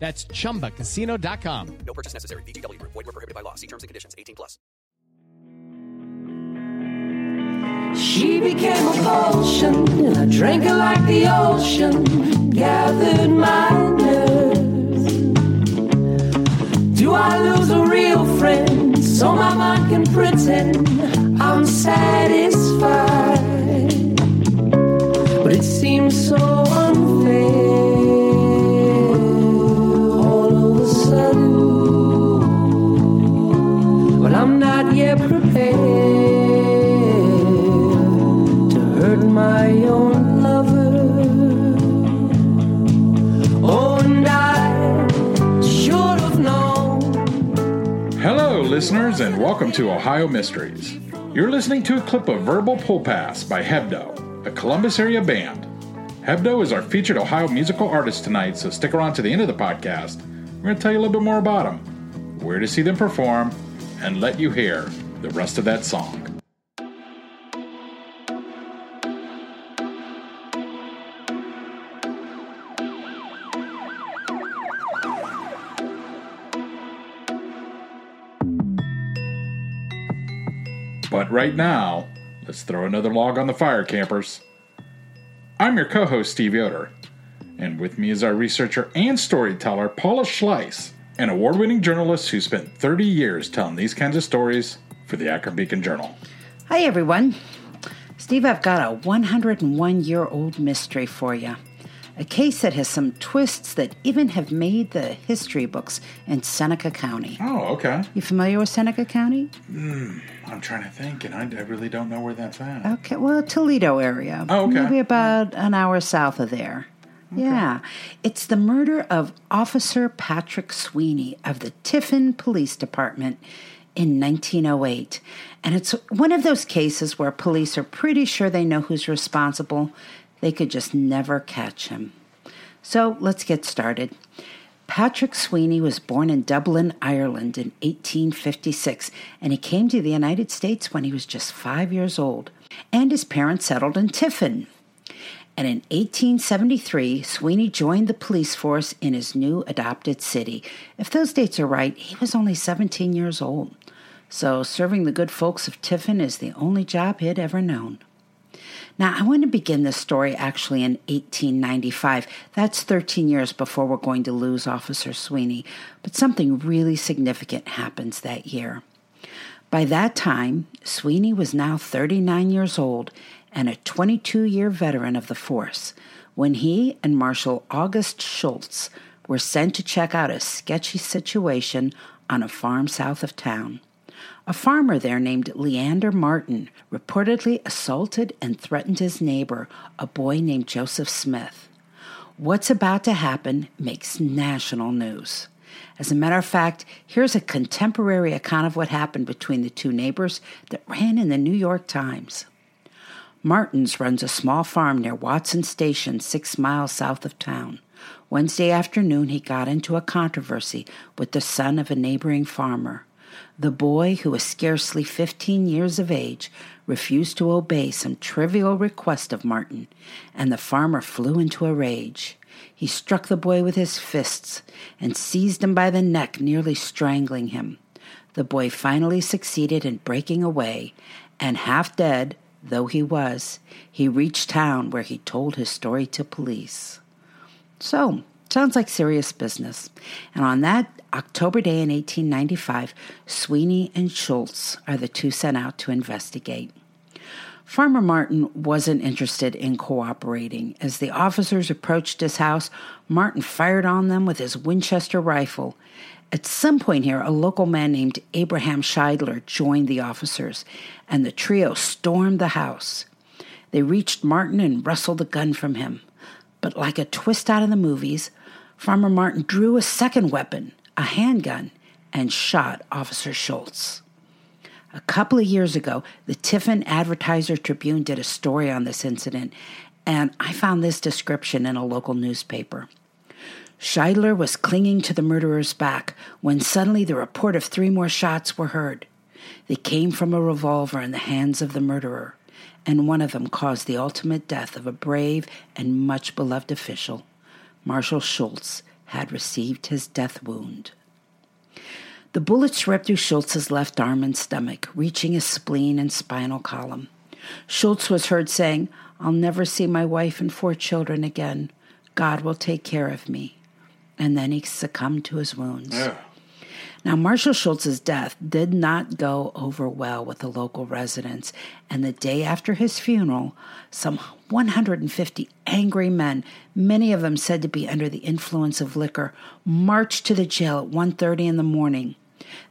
That's chumbacasino.com. No purchase necessary. VGW Group. Void were prohibited by law. See terms and conditions. 18 plus. She became a potion, and I drank it like the ocean. Gathered my nerves. Do I lose a real friend so my mind can pretend I'm satisfied? But it seems so unfair. Listeners, and welcome to Ohio Mysteries. You're listening to a clip of Verbal Pull Pass by Hebdo, a Columbus area band. Hebdo is our featured Ohio musical artist tonight, so stick around to the end of the podcast. We're going to tell you a little bit more about them, where to see them perform, and let you hear the rest of that song. But right now, let's throw another log on the fire, campers. I'm your co host, Steve Yoder, and with me is our researcher and storyteller, Paula Schleis, an award winning journalist who spent 30 years telling these kinds of stories for the Akron Beacon Journal. Hi, everyone. Steve, I've got a 101 year old mystery for you. A case that has some twists that even have made the history books in Seneca County. Oh, okay. You familiar with Seneca County? Hmm, I'm trying to think, and I, I really don't know where that's at. Okay, well, Toledo area. Oh, okay. Maybe about an hour south of there. Yeah. It's the murder of Officer Patrick Sweeney of the Tiffin Police Department in 1908. And it's one of those cases where police are pretty sure they know who's responsible. They could just never catch him. So let's get started. Patrick Sweeney was born in Dublin, Ireland in 1856, and he came to the United States when he was just five years old. And his parents settled in Tiffin. And in 1873, Sweeney joined the police force in his new adopted city. If those dates are right, he was only 17 years old. So serving the good folks of Tiffin is the only job he'd ever known. Now, I want to begin this story actually in 1895. That's 13 years before we're going to lose Officer Sweeney, but something really significant happens that year. By that time, Sweeney was now 39 years old and a 22 year veteran of the force when he and Marshal August Schultz were sent to check out a sketchy situation on a farm south of town. A farmer there named Leander Martin reportedly assaulted and threatened his neighbor, a boy named Joseph Smith. What's about to happen makes national news. As a matter of fact, here's a contemporary account of what happened between the two neighbors that ran in the New York Times. Martin's runs a small farm near Watson Station, six miles south of town. Wednesday afternoon, he got into a controversy with the son of a neighboring farmer. The boy, who was scarcely 15 years of age, refused to obey some trivial request of Martin, and the farmer flew into a rage. He struck the boy with his fists and seized him by the neck, nearly strangling him. The boy finally succeeded in breaking away, and half dead though he was, he reached town where he told his story to police. So, sounds like serious business. And on that October day in 1895, Sweeney and Schultz are the two sent out to investigate. Farmer Martin wasn't interested in cooperating. As the officers approached his house, Martin fired on them with his Winchester rifle. At some point here, a local man named Abraham Scheidler joined the officers, and the trio stormed the house. They reached Martin and wrestled the gun from him. But like a twist out of the movies, Farmer Martin drew a second weapon, a handgun, and shot Officer Schultz. A couple of years ago, the Tiffin Advertiser Tribune did a story on this incident, and I found this description in a local newspaper. Scheidler was clinging to the murderer's back when suddenly the report of three more shots were heard. They came from a revolver in the hands of the murderer, and one of them caused the ultimate death of a brave and much beloved official. Marshal Schultz had received his death wound. The bullets ripped through Schultz's left arm and stomach, reaching his spleen and spinal column. Schultz was heard saying, I'll never see my wife and four children again. God will take care of me. And then he succumbed to his wounds. Ugh. Now, Marshall Schultz's death did not go over well with the local residents, and the day after his funeral, some 150 angry men, many of them said to be under the influence of liquor, marched to the jail at 1:30 in the morning.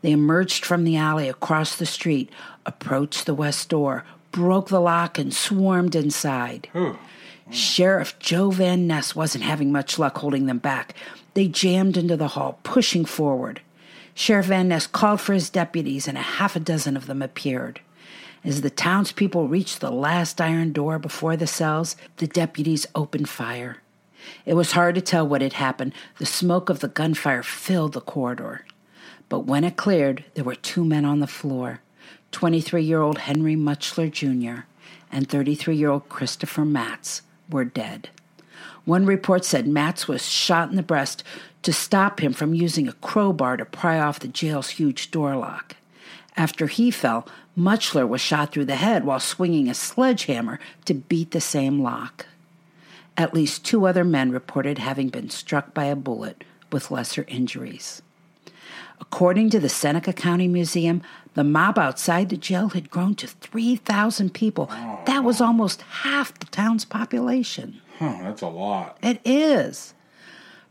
They emerged from the alley across the street, approached the west door, broke the lock, and swarmed inside. Sheriff Joe Van Ness wasn't having much luck holding them back. They jammed into the hall, pushing forward. Sheriff Van Ness called for his deputies, and a half a dozen of them appeared. As the townspeople reached the last iron door before the cells, the deputies opened fire. It was hard to tell what had happened. The smoke of the gunfire filled the corridor. But when it cleared, there were two men on the floor 23 year old Henry Muchler Jr. and 33 year old Christopher Matz were dead. One report said Matz was shot in the breast to stop him from using a crowbar to pry off the jail's huge door lock. After he fell, Muchler was shot through the head while swinging a sledgehammer to beat the same lock. At least two other men reported having been struck by a bullet with lesser injuries. According to the Seneca County Museum, the mob outside the jail had grown to 3,000 people. Oh, that was almost half the town's population. Huh, that's a lot. It is.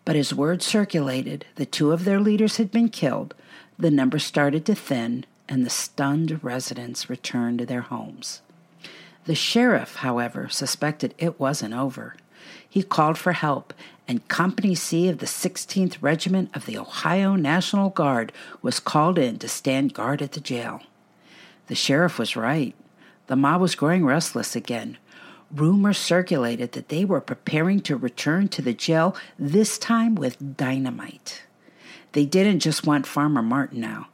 But as word circulated that two of their leaders had been killed, the number started to thin and the stunned residents returned to their homes. The sheriff, however, suspected it wasn't over. He called for help, and Company C of the 16th Regiment of the Ohio National Guard was called in to stand guard at the jail. The sheriff was right. The mob was growing restless again. Rumors circulated that they were preparing to return to the jail, this time with dynamite. They didn't just want Farmer Martin now.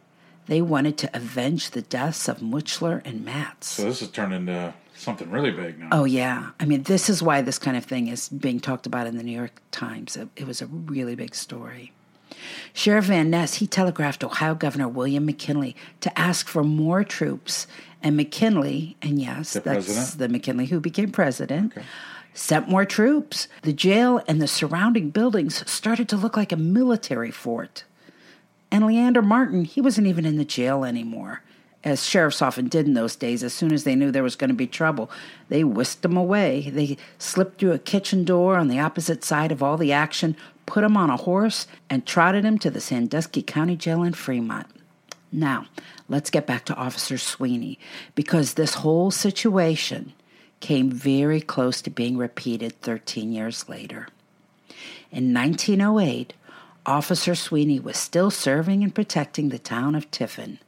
They wanted to avenge the deaths of Muchler and Matz. So this has turned into something really big now. Oh, yeah. I mean, this is why this kind of thing is being talked about in the New York Times. It, it was a really big story. Sheriff Van Ness, he telegraphed Ohio Governor William McKinley to ask for more troops. And McKinley, and yes, The that's president? the McKinley who became president, sent more troops. The jail and the surrounding buildings started to look like a military fort. And Leander Martin, he wasn't even in the jail anymore. As sheriffs often did in those days, as soon as they knew there was going to be trouble, they whisked him away. They slipped through a kitchen door on the opposite side of all the action, put him on a horse, and trotted him to the Sandusky County Jail in Fremont. Now, let's get back to Officer Sweeney, because this whole situation came very close to being repeated 13 years later. In 1908, Officer Sweeney was still serving and protecting the town of Tiffin.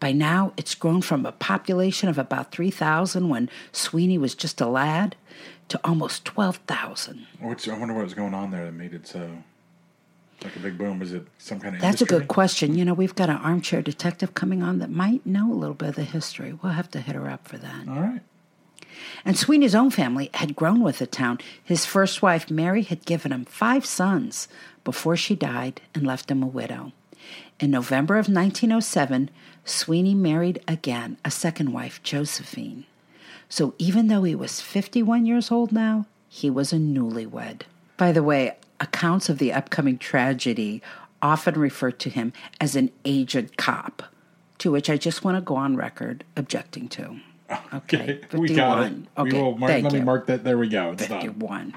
By now, it's grown from a population of about 3,000 when Sweeney was just a lad to almost 12,000. What's, I wonder what was going on there that made it so like a big boom. Was it some kind of That's a good question. You know, we've got an armchair detective coming on that might know a little bit of the history. We'll have to hit her up for that. All right. And Sweeney's own family had grown with the town. His first wife, Mary, had given him five sons before she died and left him a widow. In November of 1907, Sweeney married again a second wife, Josephine. So even though he was 51 years old now, he was a newlywed. By the way, accounts of the upcoming tragedy often refer to him as an aged cop, to which I just want to go on record objecting to. Okay, we got it. 51. we Okay, will mark, let me mark that. There we go. It's done. 51.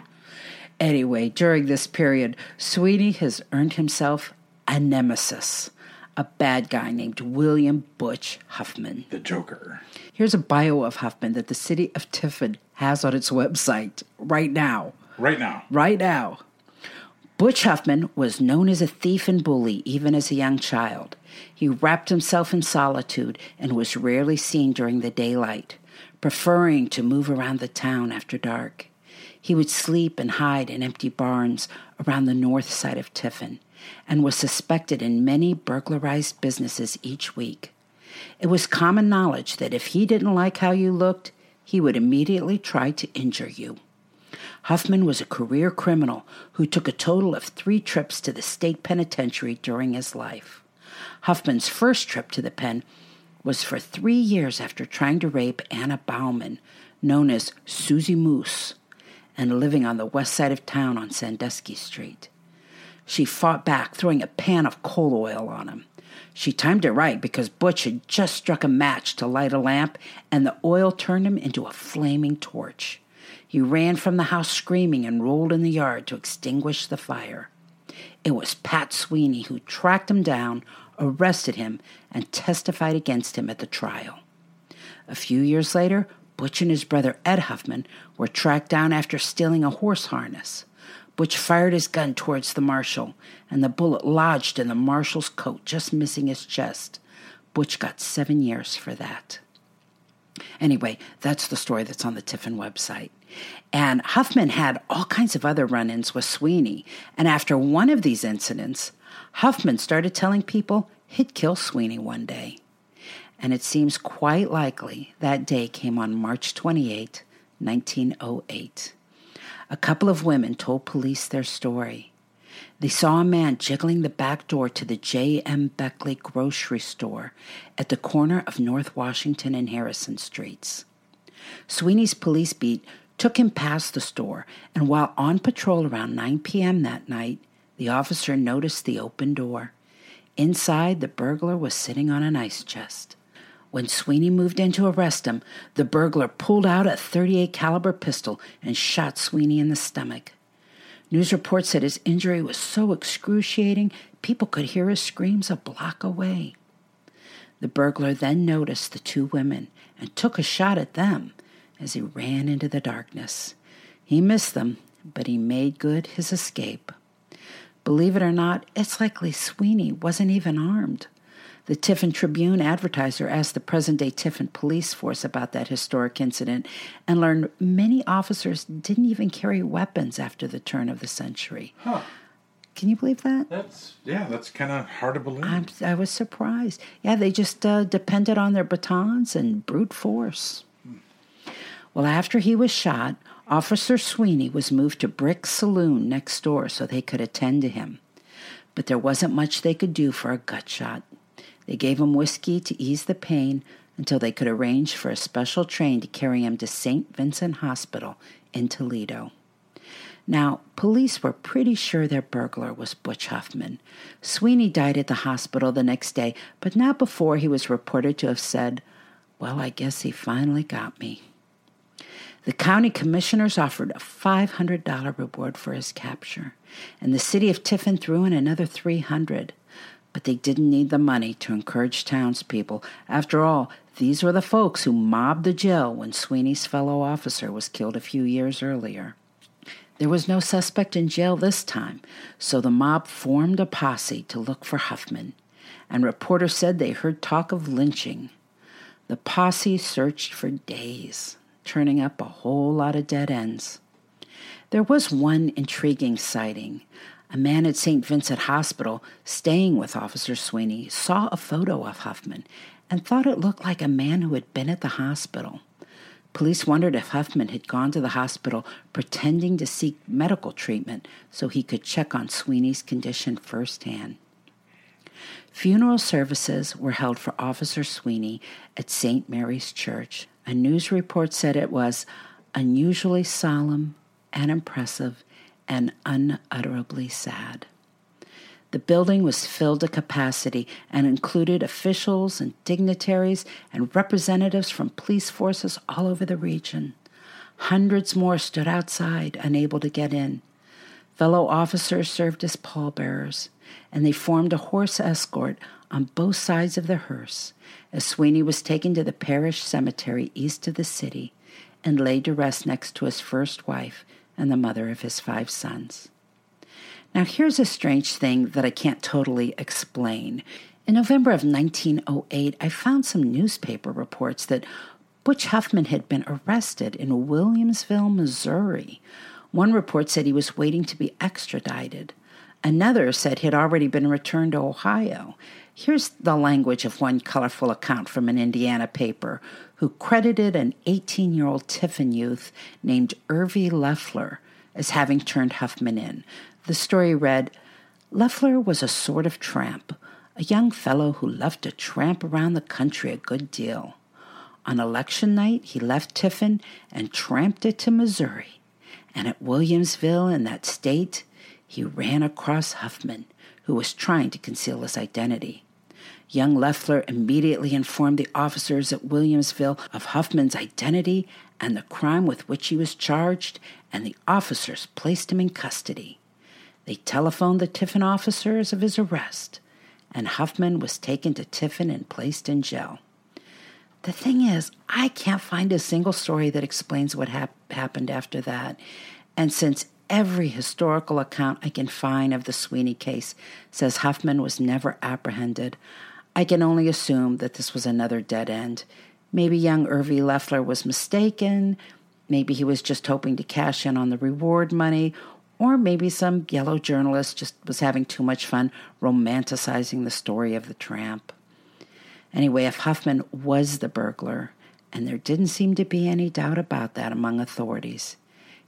Anyway, during this period, Sweeney has earned himself a nemesis, a bad guy named William Butch Huffman. The Joker. Here's a bio of Huffman that the city of Tiffin has on its website right now. Right now. Right now. Butch Huffman was known as a thief and bully even as a young child. He wrapped himself in solitude and was rarely seen during the daylight, preferring to move around the town after dark. He would sleep and hide in empty barns around the north side of Tiffin and was suspected in many burglarized businesses each week. It was common knowledge that if he didn't like how you looked, he would immediately try to injure you. Huffman was a career criminal who took a total of three trips to the state penitentiary during his life. Huffman's first trip to the pen was for three years after trying to rape Anna Bauman, known as Susie Moose, and living on the west side of town on Sandusky Street. She fought back, throwing a pan of coal oil on him. She timed it right because Butch had just struck a match to light a lamp, and the oil turned him into a flaming torch. He ran from the house screaming and rolled in the yard to extinguish the fire. It was Pat Sweeney who tracked him down, arrested him, and testified against him at the trial. A few years later, Butch and his brother Ed Huffman were tracked down after stealing a horse harness. Butch fired his gun towards the marshal, and the bullet lodged in the marshal's coat, just missing his chest. Butch got seven years for that. Anyway, that's the story that's on the Tiffin website. And Huffman had all kinds of other run ins with Sweeney. And after one of these incidents, Huffman started telling people he'd kill Sweeney one day. And it seems quite likely that day came on March 28, 1908. A couple of women told police their story. They saw a man jiggling the back door to the J.M. Beckley grocery store at the corner of North Washington and Harrison Streets. Sweeney's police beat took him past the store, and while on patrol around 9 p.m. that night, the officer noticed the open door. Inside, the burglar was sitting on an ice chest. When Sweeney moved in to arrest him, the burglar pulled out a 38 caliber pistol and shot Sweeney in the stomach. News reports said his injury was so excruciating people could hear his screams a block away. The burglar then noticed the two women and took a shot at them as he ran into the darkness. He missed them, but he made good his escape. Believe it or not, it's likely Sweeney wasn't even armed. The Tiffin Tribune advertiser asked the present day Tiffin police force about that historic incident and learned many officers didn't even carry weapons after the turn of the century. Huh. Can you believe that? That's yeah, that's kind of hard to believe. I'm, I was surprised. Yeah, they just uh, depended on their batons and brute force. Well, after he was shot, Officer Sweeney was moved to Brick Saloon next door so they could attend to him. But there wasn't much they could do for a gut shot. They gave him whiskey to ease the pain until they could arrange for a special train to carry him to St. Vincent Hospital in Toledo. Now, police were pretty sure their burglar was Butch Huffman. Sweeney died at the hospital the next day, but not before he was reported to have said, Well, I guess he finally got me. The county commissioners offered a $500 reward for his capture, and the city of Tiffin threw in another 300 but they didn't need the money to encourage townspeople. After all, these were the folks who mobbed the jail when Sweeney's fellow officer was killed a few years earlier. There was no suspect in jail this time, so the mob formed a posse to look for Huffman, and reporters said they heard talk of lynching. The posse searched for days, turning up a whole lot of dead ends. There was one intriguing sighting. A man at St. Vincent Hospital, staying with Officer Sweeney, saw a photo of Huffman and thought it looked like a man who had been at the hospital. Police wondered if Huffman had gone to the hospital pretending to seek medical treatment so he could check on Sweeney's condition firsthand. Funeral services were held for Officer Sweeney at St. Mary's Church. A news report said it was unusually solemn and impressive and unutterably sad. The building was filled to capacity and included officials and dignitaries and representatives from police forces all over the region. Hundreds more stood outside, unable to get in. Fellow officers served as pallbearers, and they formed a horse escort on both sides of the hearse as Sweeney was taken to the parish cemetery east of the city and laid to rest next to his first wife and the mother of his five sons. Now, here's a strange thing that I can't totally explain. In November of 1908, I found some newspaper reports that Butch Huffman had been arrested in Williamsville, Missouri. One report said he was waiting to be extradited. Another said he had already been returned to Ohio. Here's the language of one colorful account from an Indiana paper who credited an 18 year old Tiffin youth named Irvy Leffler as having turned Huffman in. The story read Leffler was a sort of tramp, a young fellow who loved to tramp around the country a good deal. On election night, he left Tiffin and tramped it to Missouri. And at Williamsville in that state, he ran across Huffman, who was trying to conceal his identity. Young Leffler immediately informed the officers at Williamsville of Huffman's identity and the crime with which he was charged, and the officers placed him in custody. They telephoned the Tiffin officers of his arrest, and Huffman was taken to Tiffin and placed in jail. The thing is, I can't find a single story that explains what hap- happened after that. And since every historical account I can find of the Sweeney case says Huffman was never apprehended, I can only assume that this was another dead end. Maybe young Irvy Leffler was mistaken. Maybe he was just hoping to cash in on the reward money. Or maybe some yellow journalist just was having too much fun romanticizing the story of the tramp. Anyway, if Huffman was the burglar, and there didn't seem to be any doubt about that among authorities,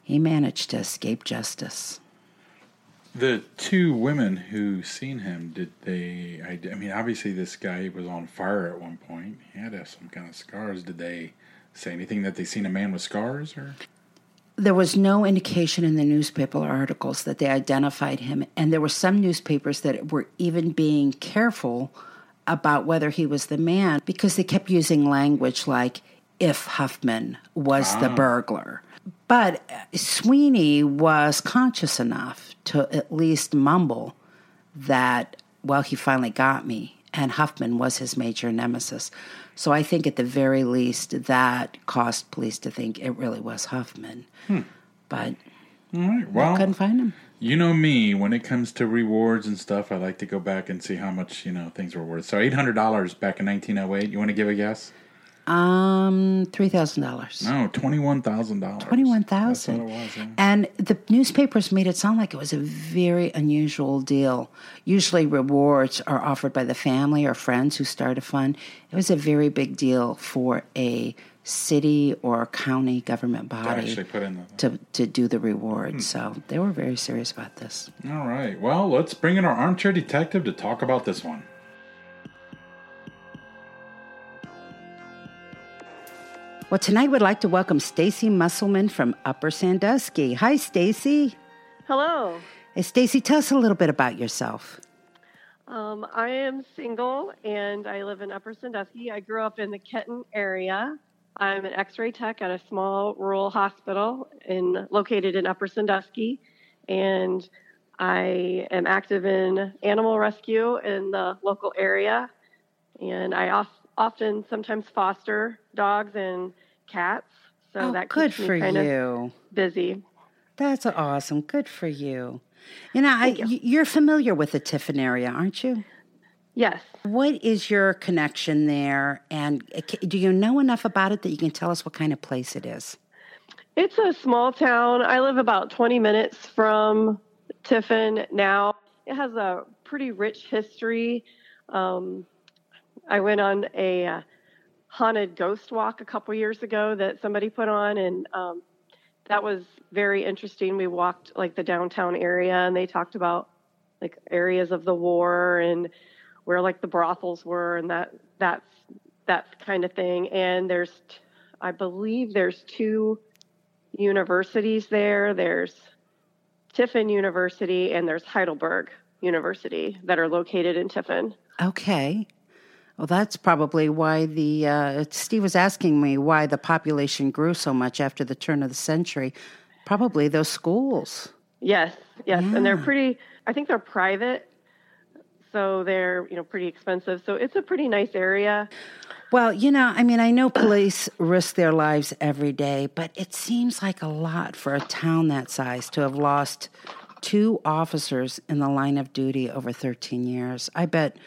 he managed to escape justice. The two women who seen him, did they? I, I mean, obviously this guy was on fire at one point. He had to have some kind of scars. Did they say anything that they seen a man with scars or? There was no indication in the newspaper articles that they identified him, and there were some newspapers that were even being careful about whether he was the man because they kept using language like if Huffman was the ah. burglar. But Sweeney was conscious enough to at least mumble that, well, he finally got me, and Huffman was his major nemesis. So I think at the very least that caused police to think it really was Huffman. Hmm. But All right. I Well, couldn't find him. you know me. When it comes to rewards and stuff, I like to go back and see how much you know things were worth. So eight hundred dollars back in nineteen oh eight. You want to give a guess? Um, three thousand dollars. No, twenty one thousand dollars. Twenty-one That's what thousand. Yeah. And the newspapers made it sound like it was a very unusual deal. Usually, rewards are offered by the family or friends who start a fund. It was a very big deal for a city or county government To body actually put in the. to to do the reward. So they were very serious about this. All right. Well, let's bring in our armchair detective to talk about this one. Well, tonight we'd like to welcome Stacy Musselman from Upper Sandusky. Hi, Stacy. Hello. Hey, Stacy, tell us a little bit about yourself. Um, I am single and I live in Upper Sandusky. I grew up in the Kenton area. I'm an X-ray tech at a small rural hospital in located in Upper Sandusky, and I am active in animal rescue in the local area. And I of, often sometimes foster dogs and cats, so oh, that good keeps me for kind of you. busy. That's awesome. Good for you. You know, I, y- you're familiar with the Tiffin area, aren't you? Yes. What is your connection there? And uh, do you know enough about it that you can tell us what kind of place it is? It's a small town. I live about 20 minutes from Tiffin now. It has a pretty rich history. Um, I went on a uh, haunted ghost walk a couple years ago that somebody put on, and um, that was very interesting. We walked like the downtown area, and they talked about like areas of the war and where like the brothels were, and that that's that kind of thing. And there's, I believe, there's two universities there. There's Tiffin University and there's Heidelberg University that are located in Tiffin. Okay. Well, that's probably why the uh, Steve was asking me why the population grew so much after the turn of the century. Probably those schools. Yes, yes, and they're pretty. I think they're private, so they're you know pretty expensive. So it's a pretty nice area. Well, you know, I mean, I know police risk their lives every day, but it seems like a lot for a town that size to have lost two officers in the line of duty over 13 years. I bet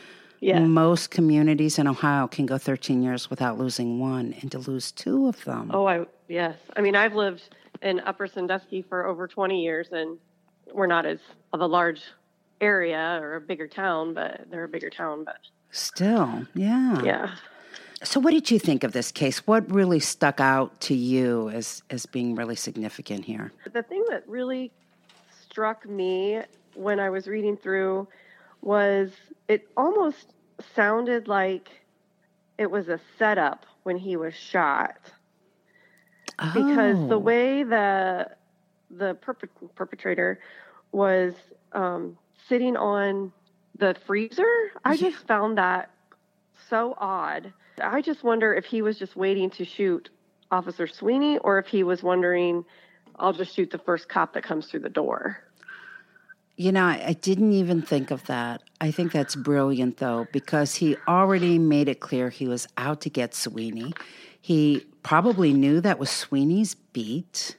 Yeah. most communities in Ohio can go 13 years without losing one, and to lose two of them. Oh, I yes. I mean, I've lived in Upper Sandusky for over 20 years, and we're not as of a large area or a bigger town, but they're a bigger town. But Still, yeah. yeah, So, what did you think of this case? What really stuck out to you as as being really significant here? the thing that really struck me when I was reading through was it almost sounded like it was a setup when he was shot. because the Oh. way the the perp- perpetrator was um, sitting on the freezer, I just found that so odd. I just wonder if he was just waiting to shoot Officer Sweeney, or if he was wondering, "I'll just shoot the first cop that comes through the door." You know, I, didn't even think of that. I think that's brilliant, though, because he already made it clear he was out to get Sweeney. He probably knew that was Sweeney's beat.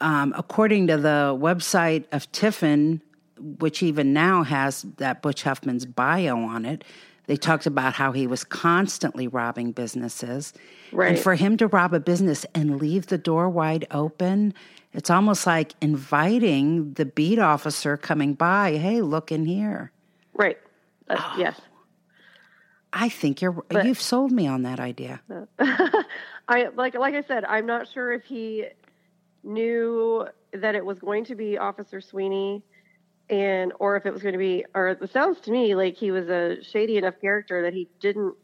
Um, according to the website of Tiffin, which even now has that Butch Huffman's bio on it, they talked about how he was constantly robbing businesses. Right. And for him to rob a business and leave the door wide open, it's almost like inviting the beat officer coming by, hey, look in here. Right. Uh, Oh. Yes. I think you're you've sold me on that idea. I like like I said, I'm not sure if he knew that it was going to be Officer Sweeney and or if it was going to be or it sounds to me like he was a shady enough character that he didn't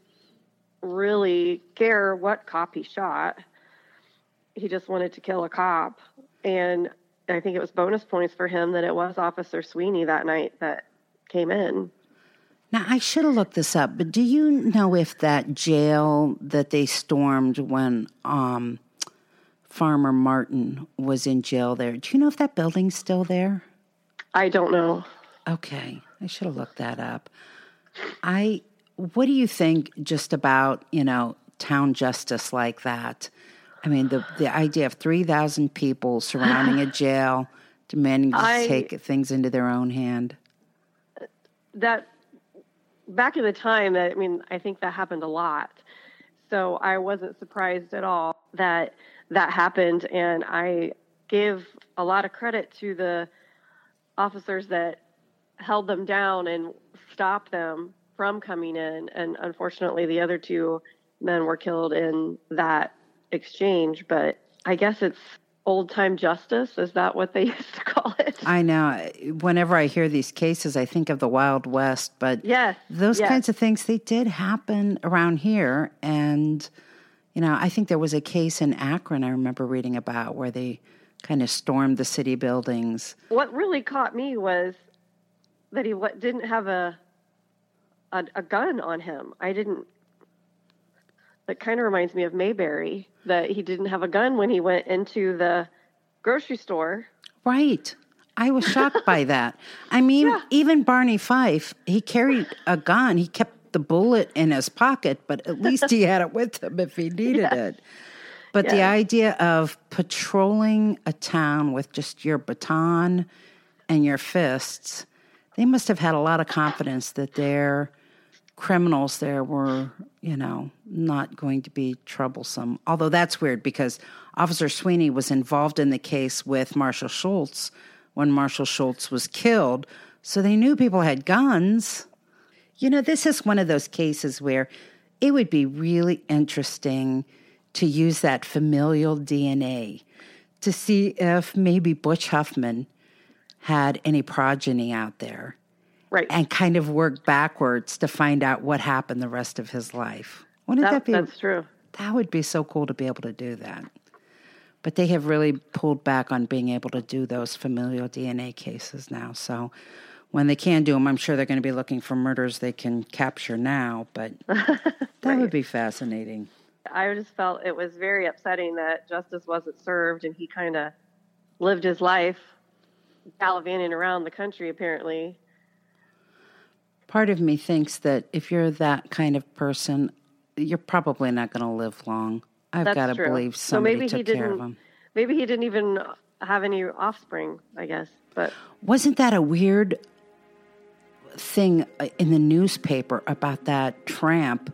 really care what cop he shot. He just wanted to kill a cop and I think it was bonus points for him that it was Officer Sweeney that night that came in. Now, I should have looked this up, but do you know if that jail that they stormed when um, Farmer Martin was in jail there, do you know if that building's still there? I don't know. Okay, I should have looked that up. I, what do you think just about, you know, town justice like that? I mean, the, the idea of 3,000 people surrounding a jail, demanding to I- take things into their own hand. that back in the time that I mean I think that happened a lot. So I wasn't surprised at all that that happened and I give a lot of credit to the officers that held them down and stopped them from coming in and unfortunately the other two men were killed in that exchange but I guess it's old time justice is that what they used to call it I know. Whenever I hear these cases, I think of the Wild West, but Yes, those yes. kinds of things they did happen around here. And you know, I think there was a case in Akron I remember reading about where they kind of stormed the city buildings. what really caught me was that he what, didn't have a, a a gun on him. I didn't. That kind of reminds me of Mayberry that he didn't have a gun when he went into the grocery store. Right. I was shocked by that. I mean, even Barney Fife, he carried a gun. He kept the bullet in his pocket, but at least he had it with him if he needed it. But the idea of patrolling a town with just your baton and your fists, they must have had a lot of confidence that their criminals there were, you know, not going to be troublesome. Although that's weird because Officer Sweeney was involved in the case with Marshall Schultz when Marshall Schultz was killed. So they knew people had guns. You know, this is one of those cases where it would be really interesting to use that familial DNA to see if maybe Butch Huffman had any progeny out there Right. and kind of work backwards to find out what happened the rest of his life. Wouldn't that, that, be? that's true. That would be so cool to be able to do that. But they have really pulled back on being able to do those familial DNA cases now. So when they can do them, I'm sure they're going to be looking for murders they can capture now. But that would be fascinating. I just felt it was very upsetting that justice wasn't served, and he kind of lived his life gallivanting around the country. Apparently, Part of me thinks that if you're that kind of person, you're probably not going to live long. I've got to believe So somebody maybe he took care of didn't- him. maybe he didn't even have any offspring, I guess. But Wasn't that a weird thing uh, in the newspaper about that tramp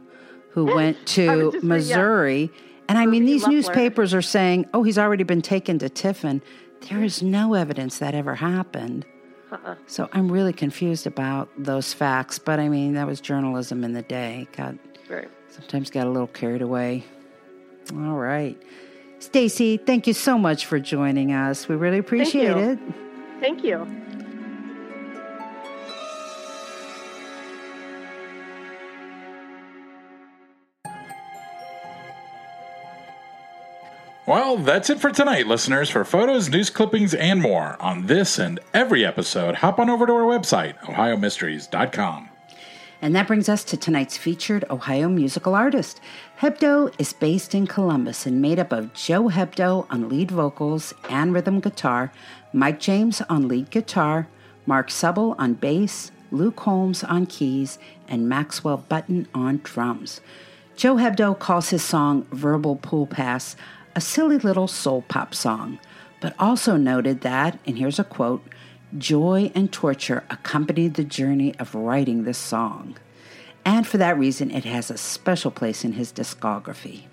who went to just saying, yeah. Missouri? And I mean, these newspapers are saying, oh, he's already been taken to Tiffin. There is no evidence that ever happened. Uh-uh. So I'm really confused about those facts. But I mean, that was journalism in the day. Got right. sometimes got a little carried away. All right. Stacy, thank you so much for joining us. We really appreciate you. it. Thank you. Well, that's it for tonight, listeners. For photos, news clippings, and more on this and every episode, hop on over to our website, ohiomysteries.com. And that brings us to tonight's featured Ohio musical artist. Hebdo is based in Columbus and made up of Joe Hebdo on lead vocals and rhythm guitar, Mike James on lead guitar, Mark Subble on bass, Luke Holmes on keys, and Maxwell Button on drums. Joe Hebdo calls his song Verbal Pool Pass a silly little soul pop song, but also noted that, and here's a quote, joy and torture accompanied the journey of writing this song. And for that reason, it has a special place in his discography.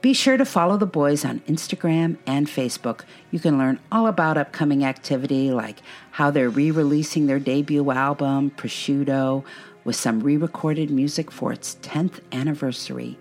Be sure to follow the boys on Instagram and Facebook. You can learn all about upcoming activity like how they're re releasing their debut album, Prosciutto, with some re recorded music for its 10th anniversary.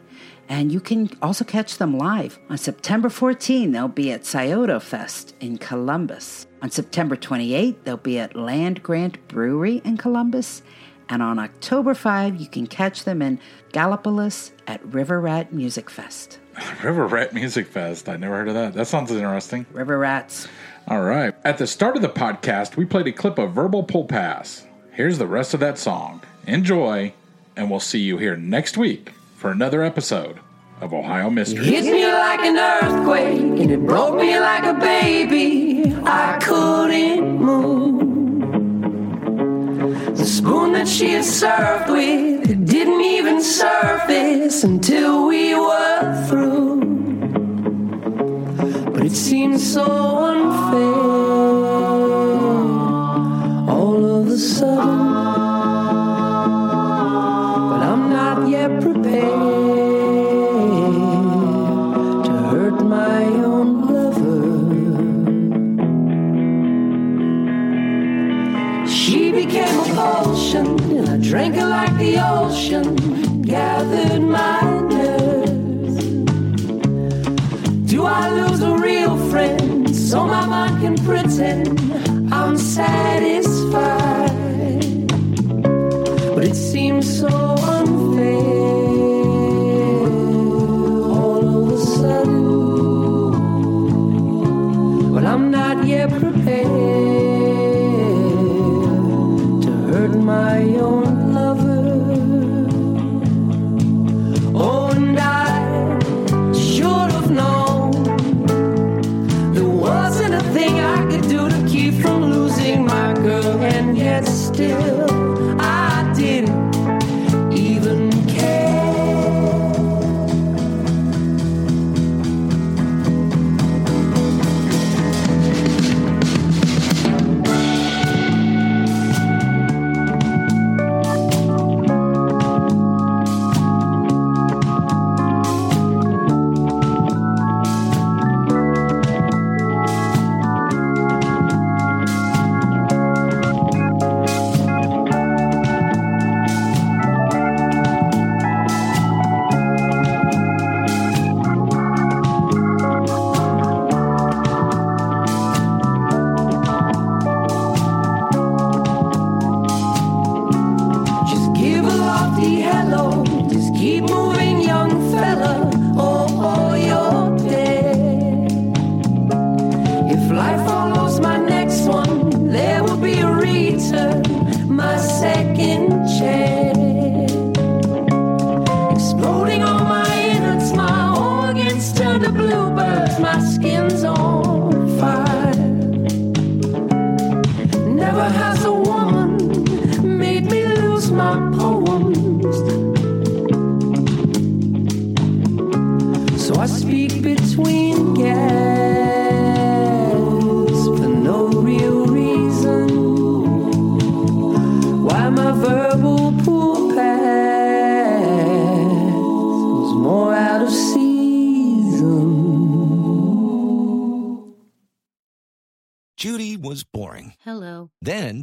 And you can also catch them live. On September 14, they'll be at Scioto Fest in Columbus. On September 28, they'll be at Land Grant Brewery in Columbus. And on October 5, you can catch them in Gallipolis at River Rat Music Fest. River Rat Music Fest. I never heard of that. That sounds interesting. River Rats. All right. At the start of the podcast, we played a clip of Verbal Pull Pass. Here's the rest of that song. Enjoy, and we'll see you here next week for another episode of Ohio Mysteries. Hit me like an earthquake and it broke me like a baby. I couldn't move. The spoon that she had served with it didn't even surface until we were through. But it seemed so unfair. All of a sudden. I like the ocean, gathered